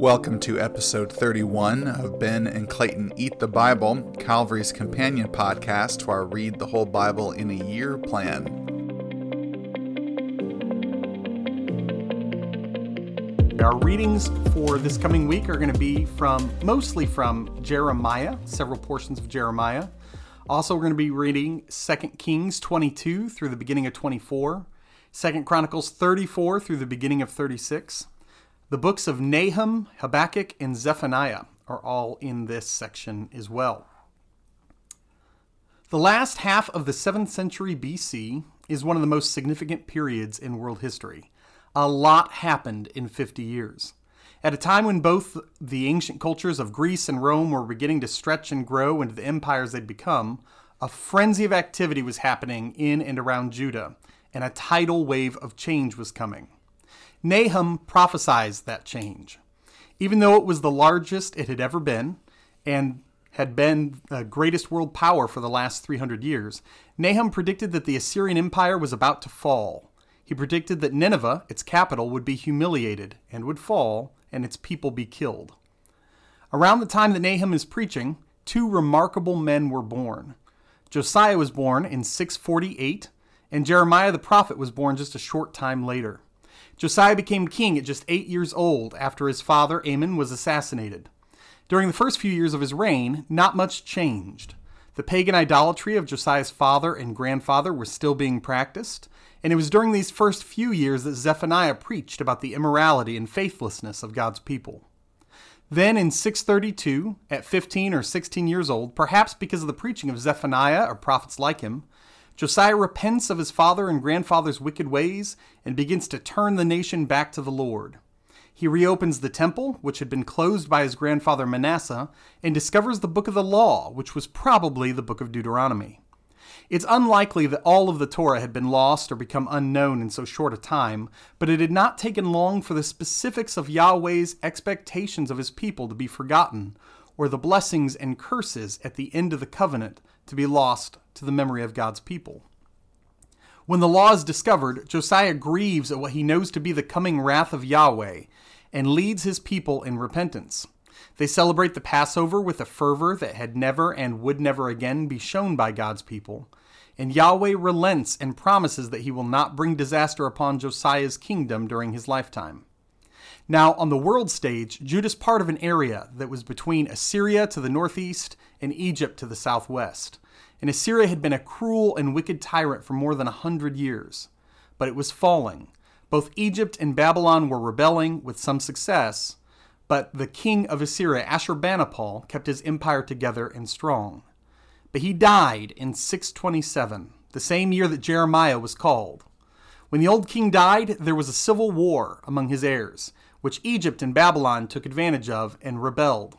Welcome to episode 31 of Ben and Clayton Eat the Bible, Calvary's companion podcast to our Read the Whole Bible in a Year plan. Our readings for this coming week are going to be from mostly from Jeremiah, several portions of Jeremiah. Also, we're going to be reading 2 Kings 22 through the beginning of 24, 2 Chronicles 34 through the beginning of 36. The books of Nahum, Habakkuk, and Zephaniah are all in this section as well. The last half of the 7th century BC is one of the most significant periods in world history. A lot happened in 50 years. At a time when both the ancient cultures of Greece and Rome were beginning to stretch and grow into the empires they'd become, a frenzy of activity was happening in and around Judah, and a tidal wave of change was coming. Nahum prophesies that change. Even though it was the largest it had ever been and had been the greatest world power for the last 300 years, Nahum predicted that the Assyrian Empire was about to fall. He predicted that Nineveh, its capital, would be humiliated and would fall, and its people be killed. Around the time that Nahum is preaching, two remarkable men were born. Josiah was born in 648, and Jeremiah the prophet was born just a short time later. Josiah became king at just eight years old after his father Amon was assassinated. During the first few years of his reign, not much changed. The pagan idolatry of Josiah's father and grandfather was still being practiced, and it was during these first few years that Zephaniah preached about the immorality and faithlessness of God's people. Then in 632, at 15 or 16 years old, perhaps because of the preaching of Zephaniah or prophets like him, Josiah repents of his father and grandfather's wicked ways and begins to turn the nation back to the Lord. He reopens the temple, which had been closed by his grandfather Manasseh, and discovers the book of the law, which was probably the book of Deuteronomy. It's unlikely that all of the Torah had been lost or become unknown in so short a time, but it had not taken long for the specifics of Yahweh's expectations of his people to be forgotten, or the blessings and curses at the end of the covenant to be lost to the memory of God's people. When the law is discovered, Josiah grieves at what he knows to be the coming wrath of Yahweh and leads his people in repentance. They celebrate the Passover with a fervor that had never and would never again be shown by God's people. And Yahweh relents and promises that he will not bring disaster upon Josiah's kingdom during his lifetime. Now, on the world stage, Judah is part of an area that was between Assyria to the northeast and Egypt to the southwest and Assyria had been a cruel and wicked tyrant for more than a hundred years. But it was falling. Both Egypt and Babylon were rebelling with some success, but the king of Assyria, Ashurbanipal, kept his empire together and strong. But he died in 627, the same year that Jeremiah was called. When the old king died, there was a civil war among his heirs, which Egypt and Babylon took advantage of and rebelled.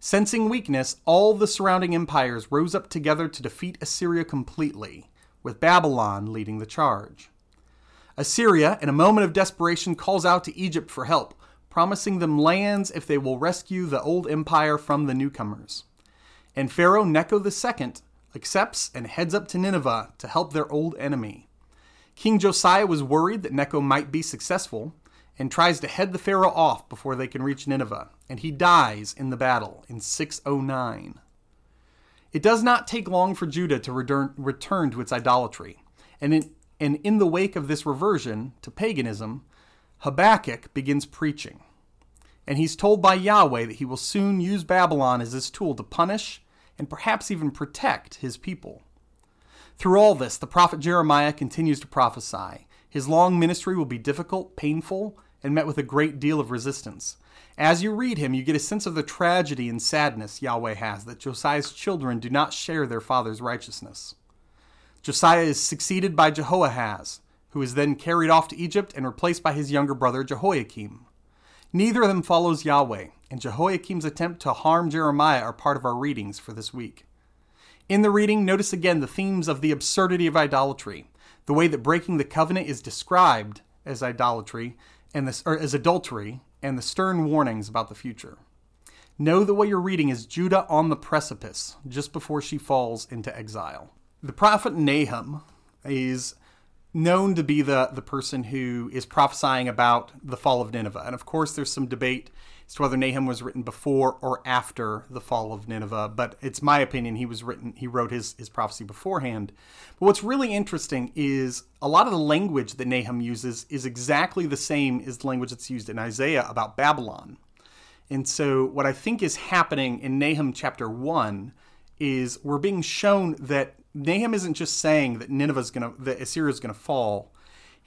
Sensing weakness, all the surrounding empires rose up together to defeat Assyria completely, with Babylon leading the charge. Assyria, in a moment of desperation, calls out to Egypt for help, promising them lands if they will rescue the old empire from the newcomers. And Pharaoh Necho II accepts and heads up to Nineveh to help their old enemy. King Josiah was worried that Necho might be successful, and tries to head the Pharaoh off before they can reach Nineveh, and he dies in the battle in 609. It does not take long for Judah to return, return to its idolatry, and in, and in the wake of this reversion to paganism, Habakkuk begins preaching. And he's told by Yahweh that he will soon use Babylon as his tool to punish and perhaps even protect his people. Through all this, the prophet Jeremiah continues to prophesy. His long ministry will be difficult, painful, and met with a great deal of resistance. As you read him, you get a sense of the tragedy and sadness Yahweh has that Josiah's children do not share their father's righteousness. Josiah is succeeded by Jehoahaz, who is then carried off to Egypt and replaced by his younger brother Jehoiakim. Neither of them follows Yahweh, and Jehoiakim's attempt to harm Jeremiah are part of our readings for this week. In the reading, notice again the themes of the absurdity of idolatry, the way that breaking the covenant is described as idolatry, and this or as adultery and the stern warnings about the future. Know that what you're reading is Judah on the precipice just before she falls into exile. The prophet Nahum is known to be the the person who is prophesying about the fall of Nineveh. And of course, there's some debate as to whether Nahum was written before or after the fall of Nineveh. But it's my opinion he was written he wrote his his prophecy beforehand. But what's really interesting is a lot of the language that Nahum uses is exactly the same as the language that's used in Isaiah about Babylon. And so, what I think is happening in Nahum chapter 1 is we're being shown that Nahum isn't just saying that Nineveh's to, that Assyria's going to fall.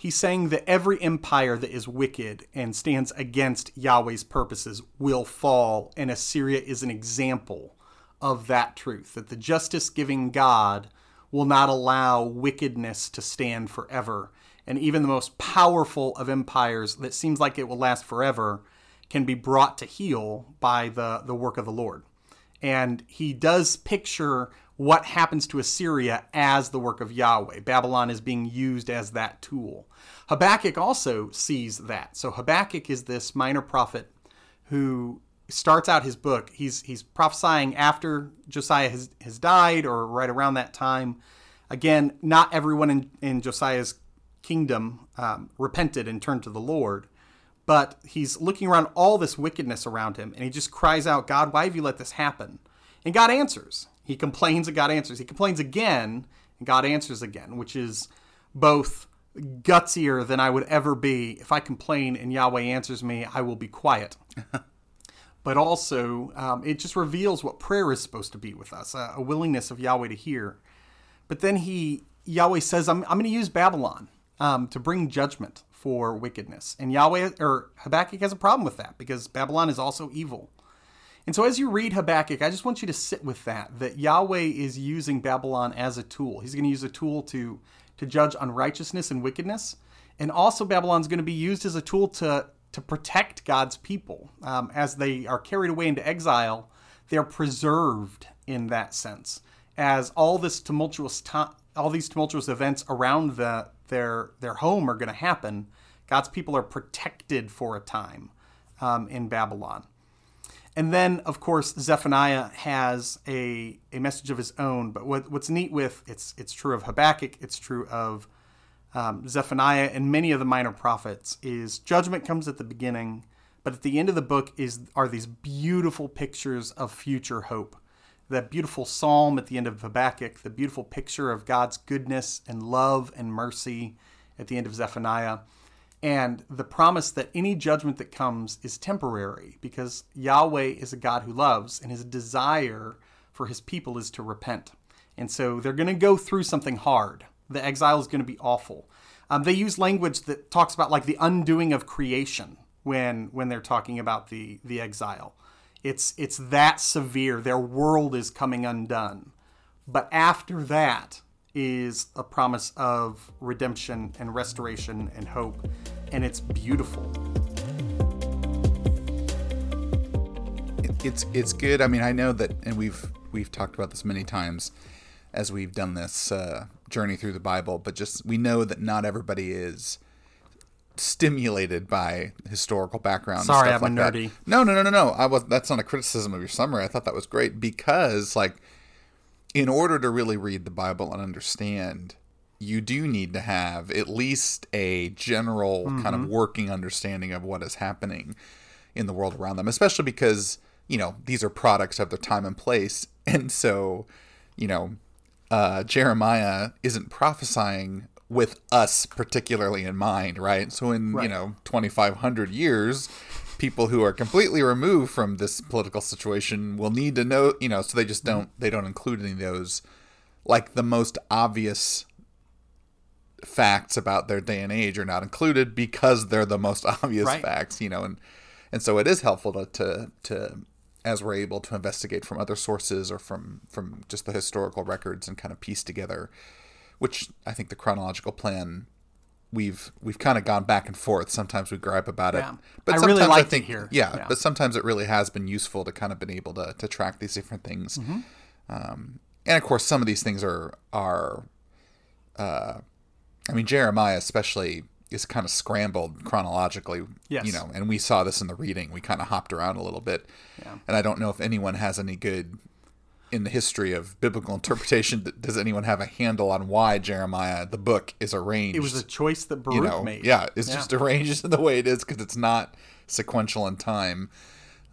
He's saying that every empire that is wicked and stands against Yahweh's purposes will fall, and Assyria is an example of that truth that the justice giving God will not allow wickedness to stand forever. And even the most powerful of empires that seems like it will last forever can be brought to heel by the, the work of the Lord. And he does picture what happens to Assyria as the work of Yahweh. Babylon is being used as that tool. Habakkuk also sees that. So Habakkuk is this minor prophet who starts out his book. He's he's prophesying after Josiah has, has died or right around that time. Again, not everyone in, in Josiah's kingdom um, repented and turned to the Lord but he's looking around all this wickedness around him and he just cries out, God, why have you let this happen? And God answers. He complains and God answers. He complains again and God answers again, which is both gutsier than I would ever be. If I complain and Yahweh answers me, I will be quiet. but also, um, it just reveals what prayer is supposed to be with us a, a willingness of Yahweh to hear. But then he, Yahweh says, I'm, I'm going to use Babylon um, to bring judgment for wickedness. And Yahweh or Habakkuk has a problem with that because Babylon is also evil. And so as you read Habakkuk, I just want you to sit with that that Yahweh is using Babylon as a tool. He's going to use a tool to to judge unrighteousness and wickedness. And also Babylon's going to be used as a tool to to protect God's people um, as they are carried away into exile. They're preserved in that sense, as all this tumultuous time, all these tumultuous events around the their their home are going to happen. God's people are protected for a time um, in Babylon. And then, of course, Zephaniah has a, a message of his own. But what, what's neat with it's it's true of Habakkuk, it's true of um, Zephaniah, and many of the minor prophets is judgment comes at the beginning, but at the end of the book is are these beautiful pictures of future hope that beautiful psalm at the end of Habakkuk, the beautiful picture of God's goodness and love and mercy at the end of Zephaniah, and the promise that any judgment that comes is temporary because Yahweh is a God who loves, and his desire for his people is to repent. And so they're going to go through something hard. The exile is going to be awful. Um, they use language that talks about like the undoing of creation when when they're talking about the the exile. It's it's that severe. Their world is coming undone. But after that is a promise of redemption and restoration and hope, and it's beautiful. It's it's good. I mean, I know that, and we've we've talked about this many times as we've done this uh, journey through the Bible. But just we know that not everybody is stimulated by historical background. Sorry, and stuff I'm like a nerdy. That. No, no, no, no, no. I was. That's not a criticism of your summary. I thought that was great because, like, in order to really read the Bible and understand, you do need to have at least a general mm-hmm. kind of working understanding of what is happening in the world around them. Especially because you know these are products of their time and place, and so you know. Uh, Jeremiah isn't prophesying with us particularly in mind, right? So in, right. you know, 2500 years, people who are completely removed from this political situation will need to know, you know, so they just mm-hmm. don't they don't include any of those like the most obvious facts about their day and age are not included because they're the most obvious right. facts, you know, and and so it is helpful to to to as we're able to investigate from other sources or from from just the historical records and kind of piece together which I think the chronological plan we've we've kind of gone back and forth. Sometimes we gripe about yeah. it, but I really like I think, here. Yeah, yeah, but sometimes it really has been useful to kind of been able to to track these different things. Mm-hmm. Um, and of course, some of these things are are, uh, I mean, Jeremiah especially is kind of scrambled chronologically. Yes. You know, and we saw this in the reading. We kind of hopped around a little bit. Yeah. And I don't know if anyone has any good in the history of biblical interpretation does anyone have a handle on why Jeremiah the book is arranged. It was a choice that Baruch you know, made. yeah, it's just arranged in the way it is because it's not sequential in time.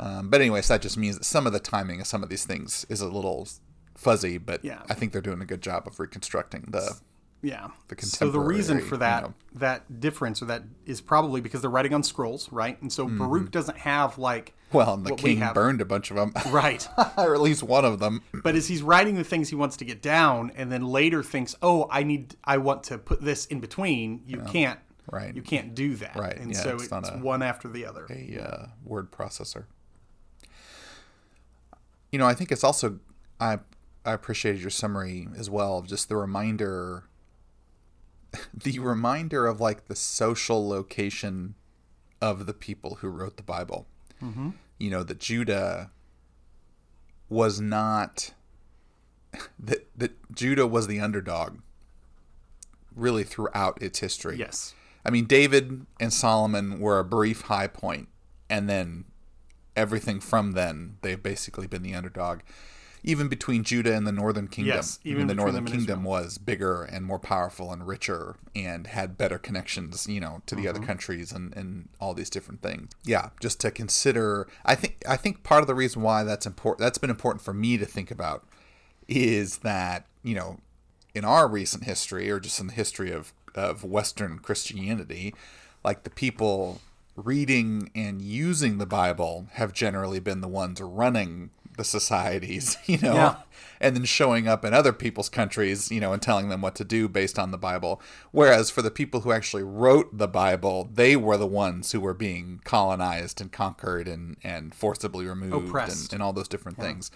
Um, but anyways, that just means that some of the timing of some of these things is a little fuzzy. But Yeah. I think they're doing a good job of reconstructing the. Yeah. the so the reason for that you know. that difference or that is probably because they're writing on scrolls, right? And so Baruch doesn't have like Mm-hmm. Well, and the we king have. burned a bunch of them, right. or at least one of them. but as he's writing the things he wants to get down and then later thinks, "Oh, I need I want to put this in between." You can't Right. You can't do that. Right, And yeah, so it's it's, a- one after the other. a uh, word processor. You know, I think it's also I I appreciated your summary as well of just the reminder the reminder of like the social location of the people who wrote the Bible. Mm-hmm. You know, that Judah was not that that Judah was the underdog really throughout its history. Yes. I mean, David and Solomon were a brief high point, and then everything from then, they've basically been the underdog. Even between Judah and the Northern Kingdom, Yes, even even the Northern Kingdom was bigger and more powerful and richer and had better connections, you know, to the Mm-hmm. other countries and, and all these different things. Yeah, just to consider. I think I think part of the reason why that's important, that's been important for me to think about, is that you know, in our recent history or just in the history of of Western Christianity, like the people reading and using the Bible have generally been the ones running the societies, you know, Yeah. and then showing up in other people's countries, you know, and telling them what to do based on the Bible. Whereas for the people who actually wrote the Bible, they were the ones who were being colonized and conquered and, and forcibly removed and, and all those different things.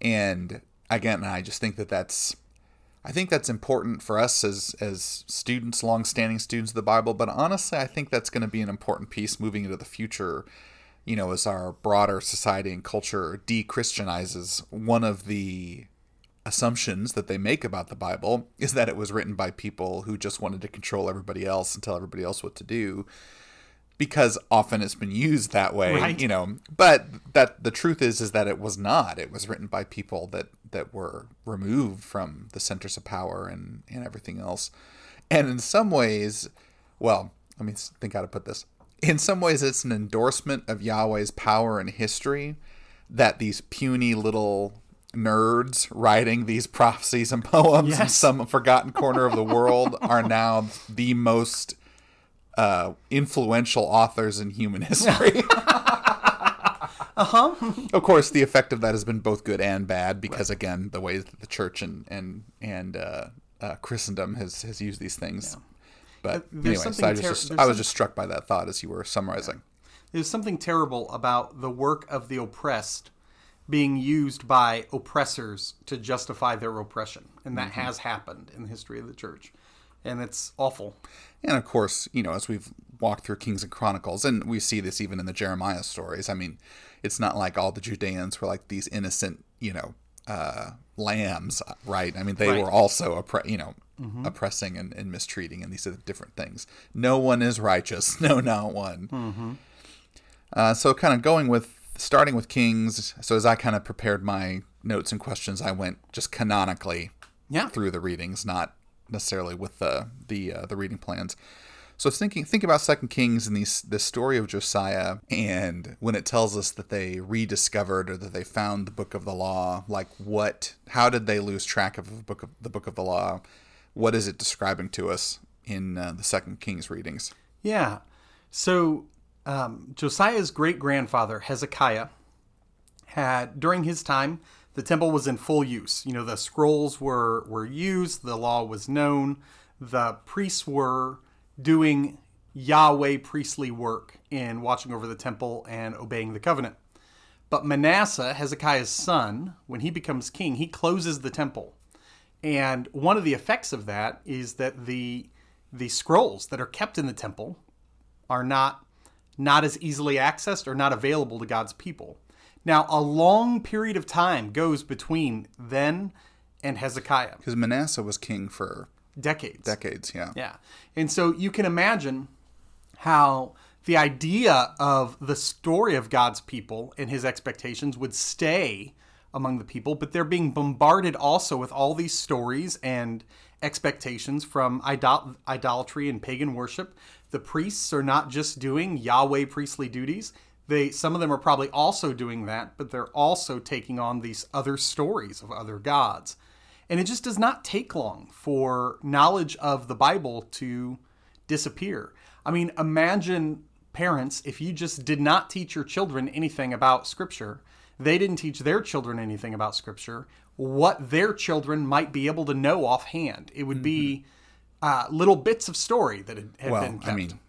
And again, I just think that that's I think that's important for us as as students, long-standing students of the Bible. But honestly, I think that's going to be an important piece moving into the future. You know, as our broader society and culture de-Christianizes, one of the assumptions that they make about the Bible is that it was written by people who just wanted to control everybody else and tell everybody else what to do. Because often it's been used that way, Right. you know. But that the truth is, is that it was not. It was written by people that that were removed from the centers of power and and everything else. And in some ways, well, let me think how to put this. In some ways, it's an endorsement of Yahweh's power and history that these puny little nerds writing these prophecies and poems in some forgotten corner of the world are now the most uh, influential authors in human history. Uh-huh. of course, the effect of that has been both good and bad because, again, the ways that the church and and and uh, uh, Christendom has has used these things. But there's anyway, so I ter- just I was just struck by that thought as you were summarizing. There's something terrible about the work of the oppressed being used by oppressors to justify their oppression. And that mm-hmm. has happened in the history of the church. And it's awful. And of course, you know, as we've walked through Kings and Chronicles, and we see this even in the Jeremiah stories. I mean, it's not like all the Judeans were like these innocent, you know, uh, lambs, right? I mean, they Right. were also, oppre- you know, oppressing and, and mistreating, and these are different things. No one is righteous. No, not one. Uh, so, kind of going with starting with Kings. So, as I kind of prepared my notes and questions, I went just canonically Yeah. through the readings, not necessarily with the the uh, the reading plans. So thinking think about Second Kings and these this story of Josiah and when it tells us that they rediscovered or that they found the book of the law, like what how did they lose track of the book of the book of the law? What is it describing to us in uh, the Second Kings readings? Yeah. So um, Josiah's great grandfather, Hezekiah, had, during his time, the temple was in full use. You know, the scrolls were, were used, the law was known, the priests were doing Yahweh priestly work in watching over the temple and obeying the covenant. But Manasseh, Hezekiah's son, when he becomes king, he closes the temple. And one of the effects of that is that the the scrolls that are kept in the temple are not not as easily accessed or not available to God's people. Now, a long period of time goes between then and Hezekiah, Because Manasseh was king for decades. decades, yeah. Yeah. And so you can imagine how the idea of the story of God's people and his expectations would stay among the people, but they're being bombarded also with all these stories and expectations from idol- idolatry and pagan worship. The priests are not just doing Yahweh priestly duties. They some of them are probably also doing that, but they're also taking on these other stories of other gods. And it just does not take long for knowledge of the Bible to disappear. I mean, imagine parents if you just did not teach your children anything about scripture they didn't teach their children anything about scripture what their children might be able to know offhand it would be uh, little bits of story that had, had well, been kept. I mean,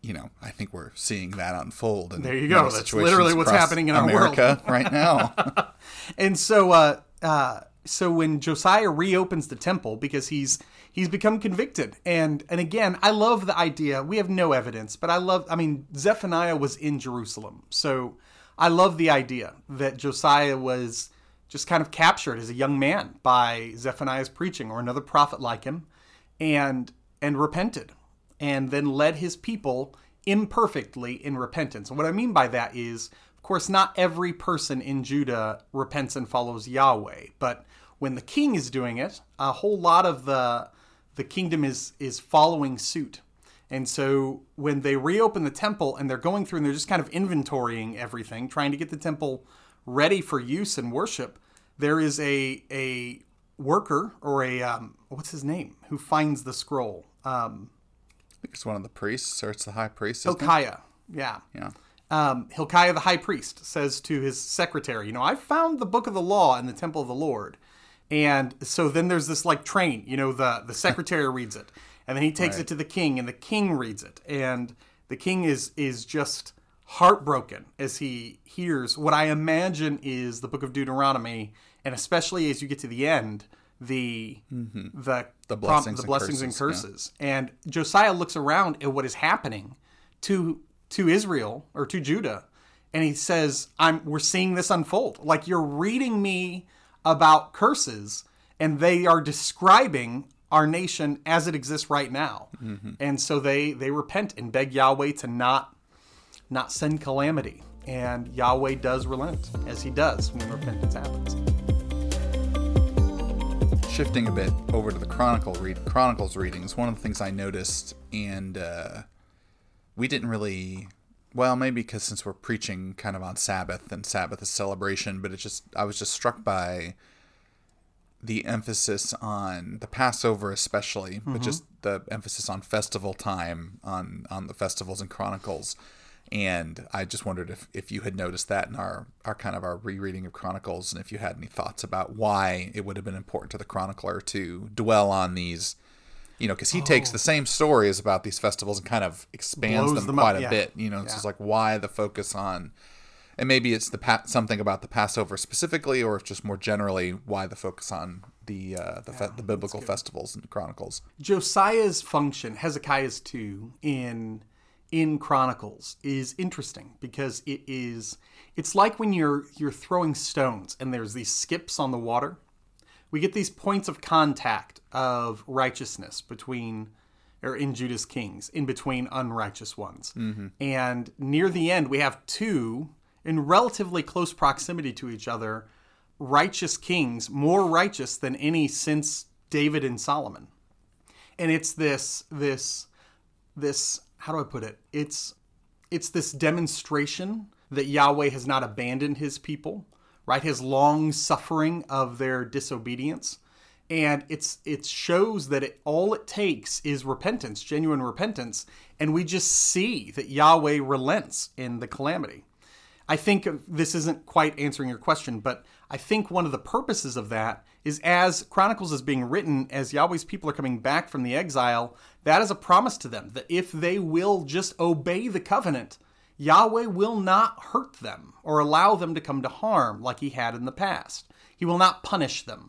you know, I think we're seeing that unfold. And There you go. That's literally what's happening in our America right now. and so uh, uh, so when Josiah reopens the temple because he's he's become convicted. And and again I love the idea. We have no evidence but I love I mean Zephaniah was in Jerusalem. So I love the idea that Josiah was just kind of captured as a young man by Zephaniah's preaching or another prophet like him and and repented and then led his people imperfectly in repentance. And what I mean by that is, of course, not every person in Judah repents and follows Yahweh, but when the king is doing it, a whole lot of the the kingdom is is following suit. And so when they reopen the temple and they're going through and they're just kind of inventorying everything, trying to get the temple ready for use and worship, there is a a worker or a um, what's his name who finds the scroll. Um, I think it's one of the priests, or it's the high priest. isn't it? Hilkiah. Yeah. Yeah. Um, Hilkiah the high priest says to his secretary, You know, I found the book of the law in the temple of the Lord. And so then there's this like train, you know, the, the secretary reads it. And then he takes Right. it to the king, and the king reads it. And the king is is just heartbroken as he hears what I imagine is the book of Deuteronomy, and especially as you get to the end, the the Mm-hmm. The prom- blessings the and blessings and curses, curses. And Josiah looks around at what is happening to to Israel or to Judah, and he says, "I'm we're seeing this unfold. Like you're reading me about curses, and they are describing our nation as it exists right now. And so they they repent and beg Yahweh to not not send calamity. And Yahweh does relent, as he does when repentance happens. Shifting a bit over to the Chronicle read Chronicles readings, one of the things I noticed, and uh, we didn't really, well, maybe because since we're preaching kind of on Sabbath and Sabbath is celebration, but it just I was just struck by the emphasis on the Passover, especially, but mm-hmm. just the emphasis on festival time on on the festivals and Chronicles. And I just wondered if, if you had noticed that in our, our kind of our rereading of Chronicles, and if you had any thoughts about why it would have been important to the chronicler to dwell on these, you know, because he takes the same stories about these festivals and kind of expands them, them up, quite a yeah. bit. You know, it's Yeah. just like why the focus on, and maybe it's the pa- something about the Passover specifically, or if just more generally why the focus on the uh, the, fe- the biblical festivals and Chronicles. Josiah's function, Hezekiah's too, in in Chronicles is interesting because it is it's like when you're you're throwing stones and there's these skips on the water. We get these points of contact of righteousness between or in Judah's kings, in between unrighteous ones. Mm-hmm. And near the end we have two in relatively close proximity to each other, righteous kings, more righteous than any since David and Solomon and it's this this this how do I put it? It's it's this demonstration that Yahweh has not abandoned his people, right? His long suffering of their disobedience. And it's it shows that it all it takes is repentance, genuine repentance, and we just see that Yahweh relents in the calamity. I think this isn't quite answering your question, but I think one of the purposes of that is as Chronicles is being written, as Yahweh's people are coming back from the exile, that is a promise to them that if they will just obey the covenant, Yahweh will not hurt them or allow them to come to harm like he had in the past. He will not punish them.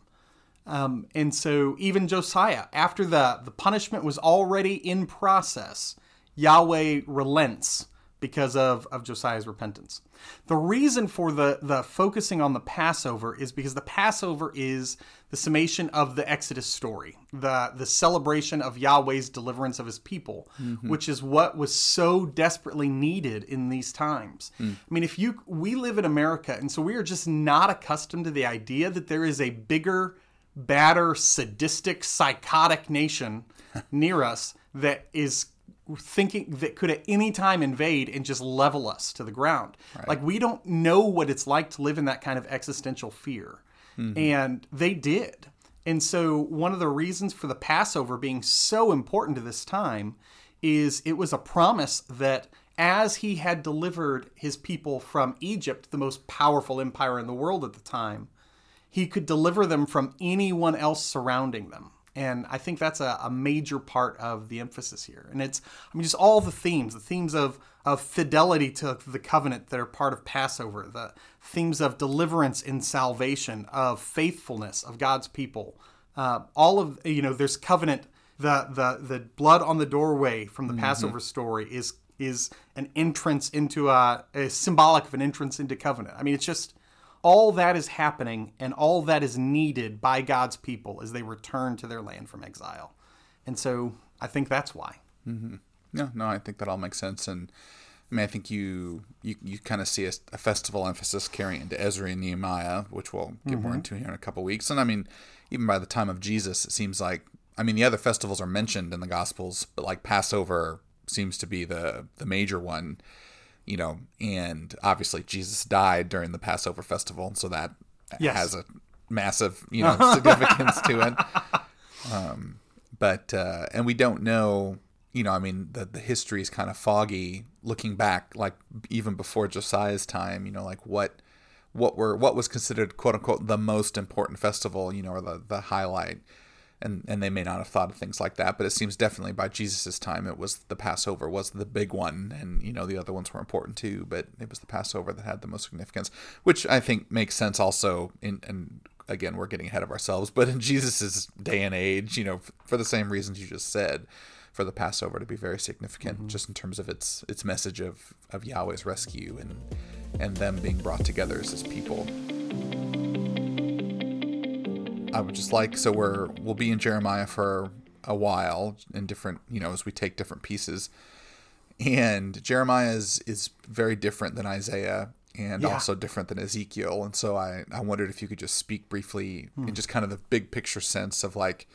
Um, and so even Josiah, after the, the punishment was already in process, Yahweh relents because of, of Josiah's repentance. The reason for the, the focusing on the Passover is because the Passover is the summation of the Exodus story, the, the celebration of Yahweh's deliverance of his people, which is what was so desperately needed in these times. I mean, if you we live in America, and so we are just not accustomed to the idea that there is a bigger, badder, sadistic, psychotic nation near us that is thinking that could at any time invade and just level us to the ground. Like we don't know what it's like to live in that kind of existential fear. Mm-hmm. And they did. And so one of the reasons for the Passover being so important to this time is it was a promise that as he had delivered his people from Egypt, the most powerful empire in the world at the time, he could deliver them from anyone else surrounding them. And I think that's a, a major part of the emphasis here. And it's, I mean, just all the themes, the themes of, of fidelity to the covenant that are part of Passover, the themes of deliverance and salvation, of faithfulness of God's people. Uh, all of, you know, there's covenant, the, the, the blood on the doorway from the Passover story is, is an entrance into a, a symbolic of an entrance into covenant. I mean, it's just, all that is happening and all that is needed by God's people as they return to their land from exile. And so I think that's why. Mm-hmm. No, no, I think that all makes sense, and I mean, I think you you, you kind of see a, a festival emphasis carrying into Ezra and Nehemiah, which we'll get more mm-hmm. into here in a couple weeks. And I mean, even by the time of Jesus, it seems like I mean the other festivals are mentioned in the Gospels, but like Passover seems to be the the major one, you know. And obviously, Jesus died during the Passover festival, so that Yes. has a massive you know significance to it Um, but uh, and we don't know you know i mean the, the history is kind of foggy looking back like even before josiah's time you know like what what were what was considered quote unquote the most important festival you know or the, the highlight and and they may not have thought of things like that but it seems definitely by jesus's time it was the passover was the big one and you know the other ones were important too but it was the passover that had the most significance which i think makes sense also in and again we're getting ahead of ourselves but in jesus's day and age you know for the same reasons you just said for the passover to be very significant mm-hmm. just in terms of its its message of of yahweh's rescue and and them being brought together as his people I would just like so we're we'll be in Jeremiah for a while in different you know as we take different pieces, and Jeremiah is is very different than Isaiah and Yeah. also different than Ezekiel, and so I I wondered if you could just speak briefly in hmm. just kind of the big picture sense of like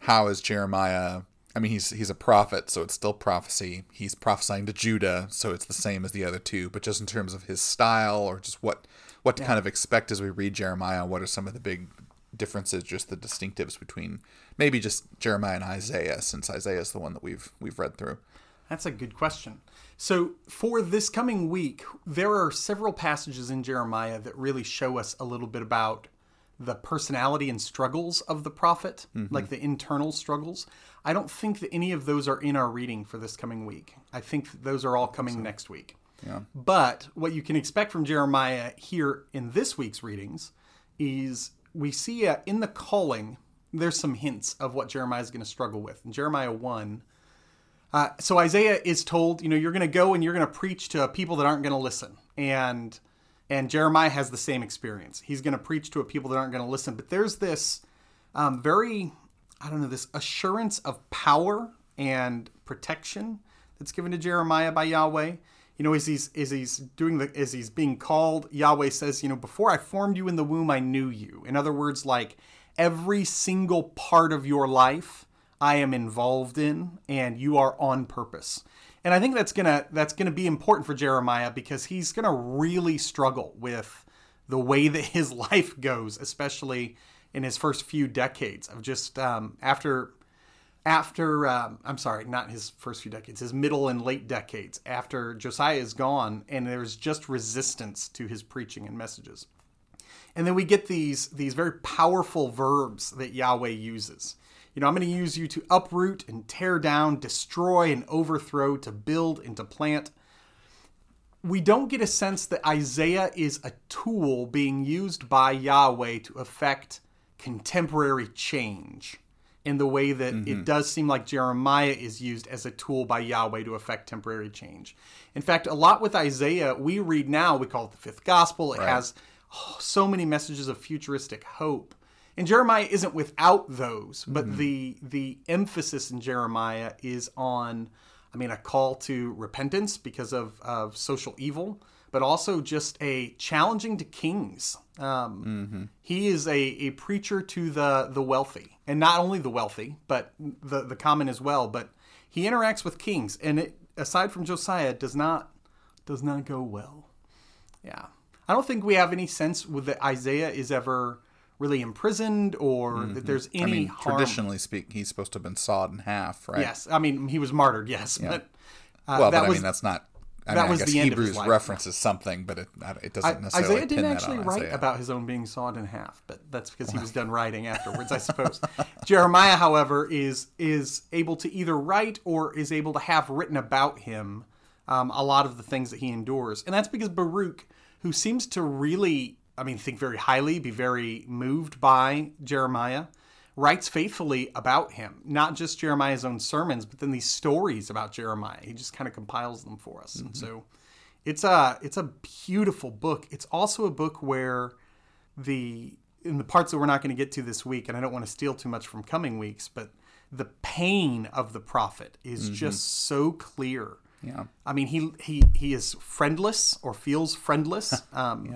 how is Jeremiah. I mean, he's he's a prophet, so it's still prophecy. He's prophesying to Judah, so it's the same as the other two. But just in terms of his style, or just what what to kind of expect as we read Jeremiah, what are some of the big differences, just the distinctives between maybe just Jeremiah and Isaiah, since Isaiah is the one that we've we've read through. That's a good question. So, for this coming week, there are several passages in Jeremiah that really show us a little bit about the personality and struggles of the prophet, mm-hmm. like the internal struggles. I don't think that any of those are in our reading for this coming week. I think those are all coming next week. Yeah. But what you can expect from Jeremiah here in this week's readings is we see uh, in the calling, there's some hints of what Jeremiah is going to struggle with. In Jeremiah 1, uh, so Isaiah is told, you know, you're going to go and you're going to preach to people that aren't going to listen, and and Jeremiah has the same experience. He's going to preach to a people that aren't going to listen. But there's this um, very, I don't know, this assurance of power and protection that's given to Jeremiah by Yahweh. You know, as he's as he's doing the as he's being called, Yahweh says, you know, before I formed you in the womb, I knew you. In other words, like every single part of your life I am involved in and you are on purpose. And I think that's gonna that's gonna be important for Jeremiah because he's gonna really struggle with the way that his life goes, especially in his first few decades of just um, after after um, I'm sorry, not his first few decades, his middle and late decades after Josiah is gone, and there's just resistance to his preaching and messages. And then we get these these very powerful verbs that Yahweh uses. You know, I'm going to use you to uproot and tear down, destroy and overthrow, to build and to plant. We don't get a sense that Isaiah is a tool being used by Yahweh to affect contemporary change in the way that it mm-hmm. does seem like Jeremiah is used as a tool by Yahweh to effect temporary change. In fact, a lot with Isaiah, we read now, we call it the fifth gospel. It has oh, so many messages of futuristic hope. And Jeremiah isn't without those, but mm-hmm. the the emphasis in Jeremiah is on, I mean, a call to repentance because of, of social evil, but also just a challenging to kings. Um, He is a, a preacher to the the wealthy, and not only the wealthy, but the the common as well. But he interacts with kings, and it, aside from Josiah, it does not does not go well. Yeah. I don't think we have any sense with that Isaiah is ever really imprisoned or that there's any I mean, harm. traditionally speaking, he's supposed to have been sawed in half, right? Yes. I mean, he was martyred, yes. But uh, Well, that but was I mean, that's not. I that mean, was I guess the end of his Hebrews references something, but it it doesn't necessarily Isaiah pin didn't actually write Isaiah. about his own being sawed in half, but that's because he was done writing afterwards, I suppose. Jeremiah, however, is is able to either write or is able to have written about him um, a lot of the things that he endures, and that's because Baruch, who seems to really, I mean, think very highly, be very moved by Jeremiah, writes faithfully about him. Not just Jeremiah's own sermons, but then these stories about Jeremiah. He just kind of compiles them for us, and so it's a it's a beautiful book. It's also a book where the in the parts that we're not going to get to this week, and I don't want to steal too much from coming weeks, but the pain of the prophet is just so clear. Yeah. I mean, he he he is friendless or feels friendless. Um,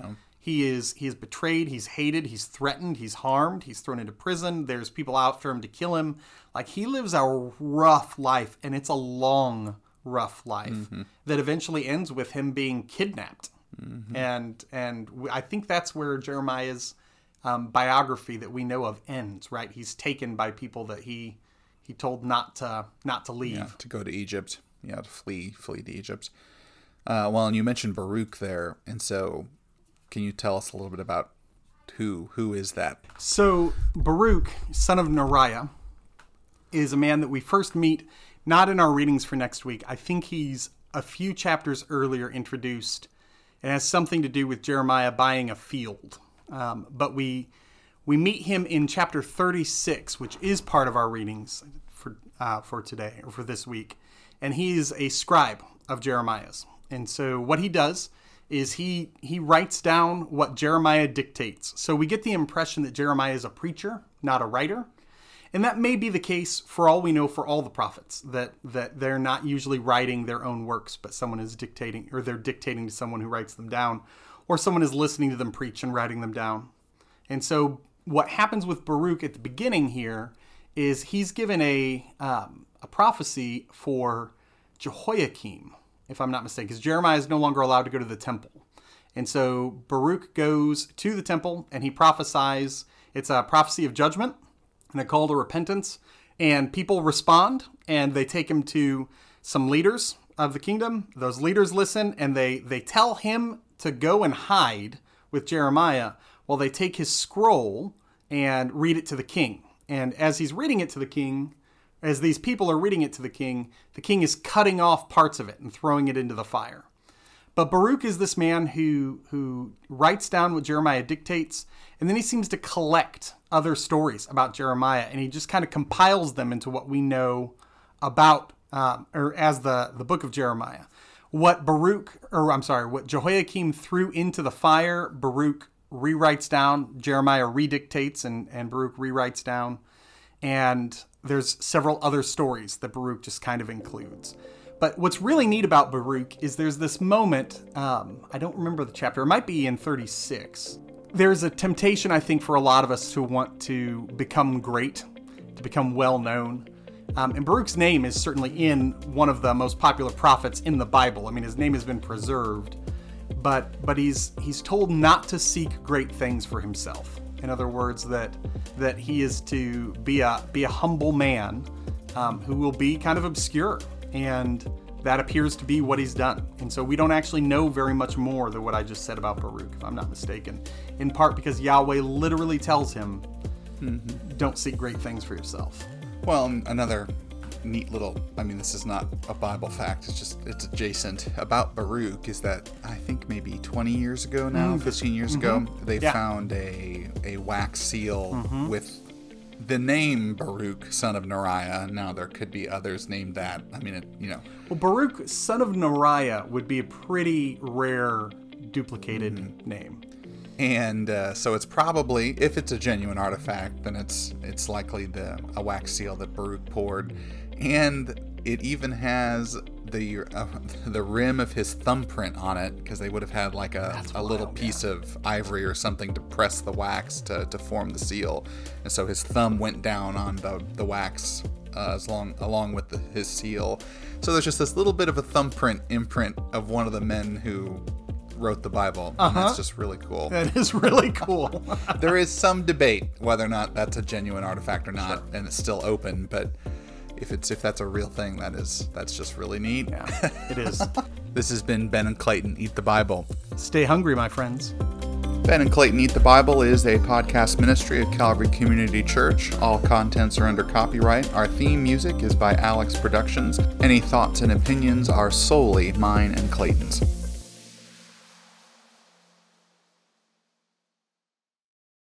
He is he is betrayed. He's hated. He's threatened. He's harmed. He's thrown into prison. There's people out for him to kill him. Like he lives a rough life, and it's a long, rough life that eventually ends with him being kidnapped. And and w- I think that's where Jeremiah's um, biography that we know of ends. Right? He's taken by people that he he told not to not to leave. Yeah, to go to Egypt. Yeah, to flee flee to Egypt. Uh, well, and you mentioned Baruch there, and so can you tell us a little bit about who who is that? So Baruch, son of Neriah, is a man that we first meet not in our readings for next week. I think he's a few chapters earlier introduced and has something to do with Jeremiah buying a field. Um, but we we meet him in chapter 36, which is part of our readings for uh, for today or for this week, and he is a scribe of Jeremiah's. And so what he does is he he writes down what Jeremiah dictates. So we get the impression that Jeremiah is a preacher, not a writer. And that may be the case for all we know for all the prophets that that they're not usually writing their own works, but someone is dictating or they're dictating to someone who writes them down, or someone is listening to them preach and writing them down. And so what happens with Baruch at the beginning here is he's given a um, a prophecy for Jehoiakim, if I'm not mistaken, because Jeremiah is no longer allowed to go to the temple. And so Baruch goes to the temple and he prophesies. It's a prophecy of judgment and a call to repentance. And people respond and they take him to some leaders of the kingdom. Those leaders listen and they, they tell him to go and hide with Jeremiah while they take his scroll and read it to the king. And as he's reading it to the king, as these people are reading it to the king, the king is cutting off parts of it and throwing it into the fire. But Baruch is this man who who writes down what Jeremiah dictates, and then he seems to collect other stories about Jeremiah, and he just kind of compiles them into what we know about, um, or as the the book of Jeremiah. What Baruch, or I'm sorry, what Jehoiakim threw into the fire, Baruch rewrites down. Jeremiah redictates, and and Baruch rewrites down. And there's several other stories that Baruch just kind of includes. But what's really neat about Baruch is there's this moment, um, I don't remember the chapter, it might be in 36. There's a temptation, I think, for a lot of us to want to become great, to become well known. Um, and Baruch's name is certainly in one of the most popular prophets in the Bible. I mean, his name has been preserved, but but he's he's told not to seek great things for himself. In other words, that that he is to be a be a humble man um, who will be kind of obscure, and that appears to be what he's done. And so we don't actually know very much more than what I just said about Baruch, if I'm not mistaken. In part because Yahweh literally tells him, "Don't seek great things for yourself." Well, another neat little I mean this is not a Bible fact, it's just it's adjacent about Baruch is that I think maybe 20 years ago now, mm. 15 years ago, mm-hmm. they Yeah. found a a wax seal mm-hmm. with the name Baruch, son of Neriah. Now there could be others named that. I mean, it, you know, Well, Baruch, son of Neriah, would be a pretty rare duplicated Mm-hmm. name. And uh, so it's probably if it's a genuine artifact, then it's it's likely the a wax seal that Baruch poured, and it even has the uh, the rim of his thumbprint on it because they would have had like a, a little wild, piece of ivory or something to press the wax to, to form the seal, and so his thumb went down on the the wax uh, as long along with the, his seal. So there's just this little bit of a thumbprint imprint of one of the men who wrote the Bible. And that's uh-huh. just really cool. That is really cool. there is some debate whether or not that's a genuine artifact or not, and it's still open. But if it's if that's a real thing, that is that's just really neat. yeah, it is. This has been Ben and Clayton Eat the Bible. Stay hungry, my friends. Ben and Clayton Eat the Bible is a podcast ministry of Calvary Community Church. All contents are under copyright. Our theme music is by Alex Productions. Any thoughts and opinions are solely mine and Clayton's.